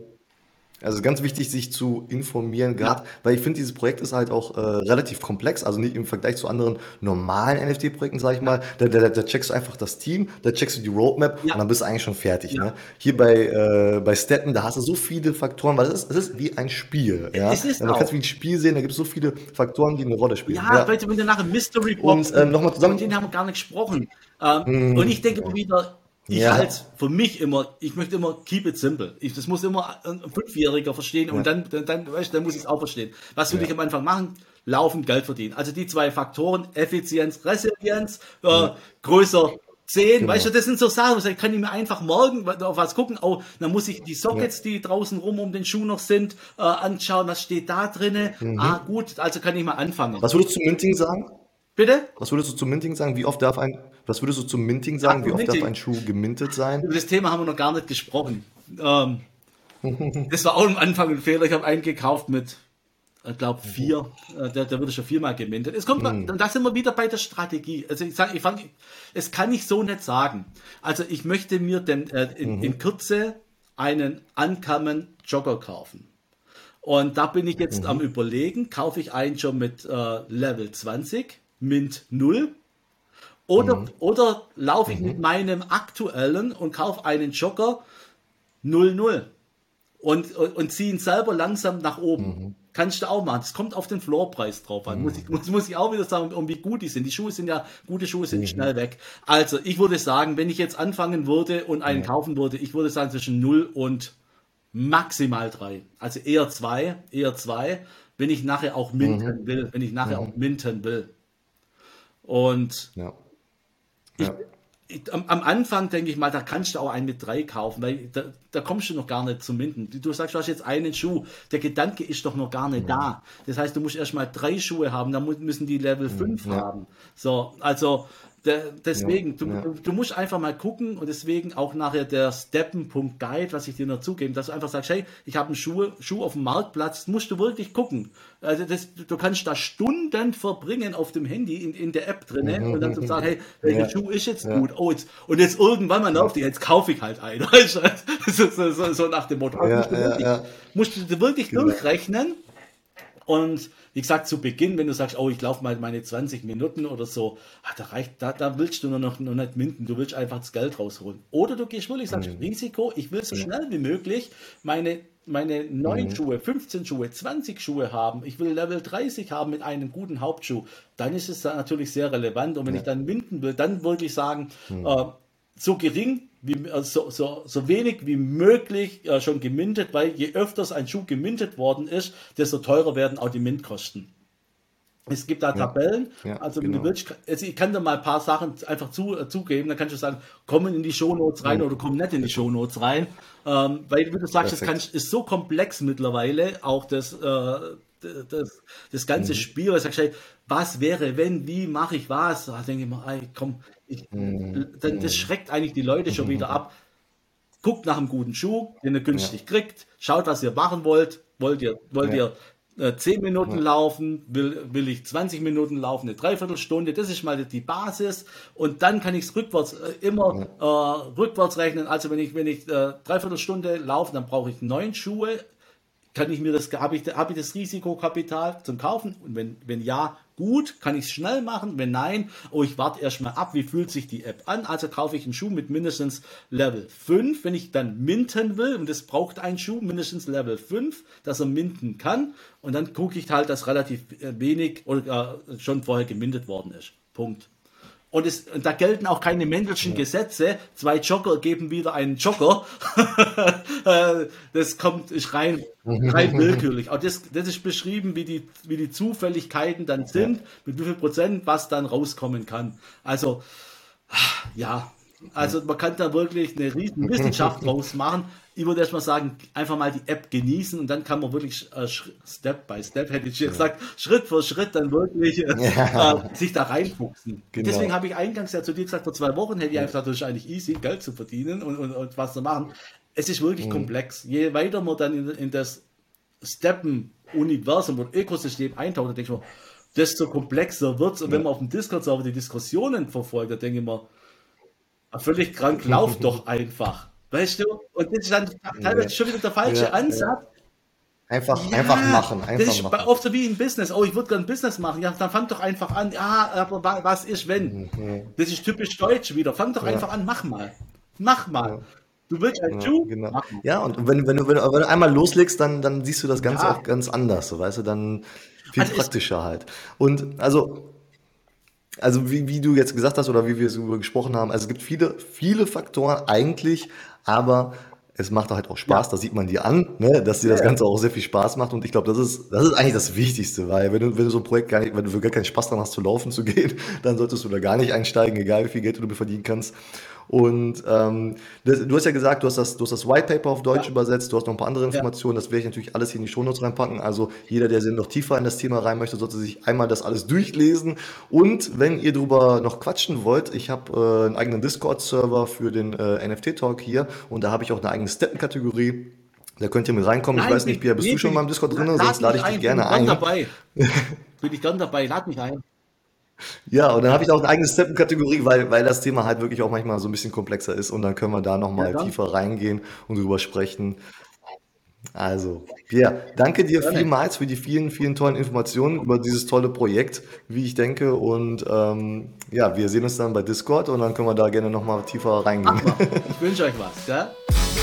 also ganz wichtig, sich zu informieren, gerade, ja. weil ich finde, dieses Projekt ist halt auch äh, relativ komplex, also nicht im Vergleich zu anderen normalen NFT-Projekten, sage ich mal. Da, da, da, checkst du einfach das Team, da checkst du die Roadmap ja. und dann bist du eigentlich schon fertig. Ja. Ne? Hier bei, äh, bei Steppen, da hast du so viele Faktoren, weil es ist, es ist wie ein Spiel. Ja? Es ist ja, man kann es wie ein Spiel sehen, da gibt es so viele Faktoren, die eine Rolle spielen. Ja. Leute, wenn du nachher Mystery Box und ähm, nochmal zusammen. Mit denen haben wir gar nicht gesprochen. Ähm, mm. Und ich denke wieder, ich ja. halte für mich immer, ich möchte immer keep it simple. Ich, das muss immer ein Fünfjähriger verstehen ja. und dann, dann, dann, weißt, dann muss ich es auch verstehen. Was will ja. ich am Anfang machen? Laufen, Geld verdienen. Also die zwei Faktoren, Effizienz, Resilienz, äh, größer 10, genau. weißt du, das sind so Sachen, ich kann ich mir einfach morgen auf was gucken, oh, dann muss ich die Sockets, die draußen rum um den Schuh noch sind, äh, anschauen, was steht da drinne. Mhm. Ah, gut, also kann ich mal anfangen. Was würdest du zu Minting sagen? Bitte? Was würdest du zum Minting sagen? Wie oft darf ein, was würdest du zum Minting sagen? Ach, Wie oft Minting. darf ein Schuh gemintet sein? Über das Thema haben wir noch gar nicht gesprochen. Ähm, das war auch am Anfang ein Fehler. Ich habe einen gekauft mit, ich glaube, vier. Äh, der, der wurde schon viermal gemintet. Es kommt, mhm. da sind wir wieder bei der Strategie. Also ich sage, ich fang, es kann ich so nicht sagen. Also ich möchte mir denn äh, in, mhm. in Kürze einen Uncommon Jogger kaufen. Und da bin ich jetzt mhm. am überlegen, kaufe ich einen schon mit äh, Level 20 Mint 0. Oder, mhm. oder laufe ich mhm. mit meinem aktuellen und kaufe einen Jogger 00 und, und, und ziehe ihn selber langsam nach oben. Mhm. Kannst du auch machen. Das kommt auf den Floorpreis drauf an. Mhm. Muss, ich, muss, muss ich auch wieder sagen, um wie gut die sind. Die Schuhe sind ja, gute Schuhe sind mhm. schnell weg. Also, ich würde sagen, wenn ich jetzt anfangen würde und einen kaufen würde, ich würde sagen zwischen 0 und maximal 3. Also eher 2, eher 2, wenn ich nachher auch minten mhm. will, wenn ich nachher auch minten will. Und ja. Ja. Ich, ich, am, am, Anfang denke ich mal, da kannst du auch einen mit drei kaufen, weil da, da kommst du noch gar nicht zum Minden. Du sagst, du hast jetzt einen Schuh. Der Gedanke ist doch noch gar nicht ja. da. Das heißt, du musst erstmal drei Schuhe haben, dann müssen die Level 5 haben. So, also der, deswegen, ja, du, ja. du musst einfach mal gucken und deswegen auch nachher der Steppen.guide, was ich dir noch zugeben, dass du einfach sagst, hey, ich habe einen Schuh, Schuh auf dem Marktplatz, musst du wirklich gucken. Also das, du kannst da Stunden verbringen auf dem Handy in, in der App drin mhm. und dann zu sagen, hey, welcher ja. Schuh ist jetzt gut? Oh, jetzt, und jetzt irgendwann mal auf die, jetzt kaufe ich halt einen. so, so, so, so, nach dem Motto. musst, du wirklich, musst du wirklich genau. durchrechnen und wie gesagt, zu Beginn, wenn du sagst, oh, ich laufe mal meine 20 Minuten oder so, ach, da reicht, da, da willst du nur noch, noch nicht minden, du willst einfach das Geld rausholen. Oder du gehst wirklich, sagst, mhm. Risiko, ich will so schnell wie möglich meine, meine 9 mhm. Schuhe, 15 Schuhe, 20 Schuhe haben, ich will Level 30 haben mit einem guten Hauptschuh, dann ist es natürlich sehr relevant. Und wenn ja. ich dann minden will, dann wirklich sagen, mhm. äh, so gering wie, also so, so, so wenig wie möglich äh, schon gemintet, weil je öfters ein Schuh gemintet worden ist, desto teurer werden auch die Mintkosten. Es gibt da Tabellen, ja, also, genau. willst, also, ich kann da mal ein paar Sachen einfach zu, äh, zugeben, dann kannst du sagen, kommen in die Shownotes rein ja. oder kommen nicht in die Shownotes rein, ähm, weil wie du sagst, das kann, ist so komplex mittlerweile, auch das, äh, das, das ganze mhm. Spiel. Ich sage, was wäre, wenn, wie mache ich was? Da denke ich mir, ey, komm, ich, mhm. dann, das schreckt eigentlich die Leute schon wieder ab. Guckt nach einem guten Schuh, den ihr günstig ja. kriegt, schaut, was ihr machen wollt. Wollt ihr, wollt ja. ihr äh, 10 Minuten ja. laufen, will, will ich 20 Minuten laufen, eine Dreiviertelstunde, das ist mal die Basis und dann kann ich es rückwärts äh, immer äh, rückwärts rechnen. Also wenn ich, wenn ich äh, Dreiviertelstunde laufe, dann brauche ich neun Schuhe, kann ich mir das, habe ich, habe ich das Risikokapital zum Kaufen? Und wenn, wenn ja, gut, kann ich es schnell machen? Wenn nein, oh, ich warte erstmal ab, wie fühlt sich die App an? Also kaufe ich einen Schuh mit mindestens Level 5. Wenn ich dann minten will, und das braucht ein Schuh mindestens Level 5, dass er minten kann. Und dann gucke ich halt, dass relativ äh, wenig oder äh, schon vorher gemintet worden ist. Punkt. Und, es, und da gelten auch keine Mendelschen. Gesetze. Zwei Jogger geben wieder einen Jogger. Äh, das kommt ist rein, rein willkürlich. Auch das, das ist beschrieben, wie die, wie die Zufälligkeiten dann sind, mit wie viel Prozent was dann rauskommen kann. Also, ja, also man kann da wirklich eine riesen Wissenschaft draus machen ich würde erstmal sagen, einfach mal die App genießen und dann kann man wirklich äh, Step by Step, hätte ich gesagt, Schritt für Schritt dann wirklich äh, ja. äh, sich da reinfuchsen. Genau. Deswegen habe ich eingangs ja zu dir gesagt, vor zwei Wochen hätte ich einfach gesagt, das ist eigentlich easy, Geld zu verdienen und, und, und was zu machen. Es ist wirklich mhm. komplex. Je weiter man dann in, in das Steppen-Universum und Ökosystem eintaucht, dann denke ich mir, desto komplexer wird es. Und ja. wenn man auf dem Discord-Server die Diskussionen verfolgt, dann denke ich mir, völlig krank, lauf doch einfach. Weißt du? Und das ist dann teilweise schon wieder der falsche ja, Ansatz. Einfach, ja, einfach machen. Einfach das ist machen. oft so wie im Business. Oh, ich würde gerne ein Business machen. Ja, dann fang doch einfach an. Ja, aber was ist, wenn? Mhm. Das ist typisch deutsch wieder. Fang doch ja. einfach an, mach mal. Mach mal. Du willst ein Schuh? Ja, genau. ja, und wenn, wenn, du, wenn, wenn du einmal loslegst, dann, dann siehst du das Ganze auch ganz anders. So, weißt du, dann viel also praktischer halt. Und also also wie, wie du jetzt gesagt hast oder wie wir es über gesprochen haben, also es gibt viele, viele Faktoren eigentlich, aber es macht halt auch Spaß, ja. da sieht man dir an, ne, dass dir das Ganze auch sehr viel Spaß macht. Und ich glaube, das ist, das ist eigentlich das Wichtigste, weil wenn du, wenn du so ein Projekt gar nicht, wenn du gar keinen Spaß dran hast, zu laufen zu gehen, dann solltest du da gar nicht einsteigen, egal wie viel Geld du verdienen kannst. Und ähm, das, du hast ja gesagt, du hast das, du hast das White Paper auf Deutsch ja. übersetzt, du hast noch ein paar andere Informationen, das werde ich natürlich alles hier in die Shownotes reinpacken. Also jeder, der noch tiefer in das Thema rein möchte, sollte sich einmal das alles durchlesen. Und wenn ihr darüber noch quatschen wollt, ich habe äh, einen eigenen Discord-Server für den äh, NFT-Talk hier und da habe ich auch eine eigene Steppen-Kategorie. Da könnt ihr mit reinkommen. Nein, ich weiß nicht, Pia, bist nee, du schon mal im Discord drin? Sonst lade ich dich gerne ein. Bin dabei. bin ich gern dabei, lad mich ein. Ja, und dann habe ich auch eine eigene Steppen-Kategorie, weil, weil das Thema halt wirklich auch manchmal so ein bisschen komplexer ist und dann können wir da nochmal ja, tiefer reingehen und drüber sprechen. Also, Pierre, danke dir vielmals für die vielen, vielen tollen Informationen über dieses tolle Projekt, wie ich denke. Und ähm, ja, wir sehen uns dann bei Discord und dann können wir da gerne nochmal tiefer reingehen. Ich wünsche euch was, gell?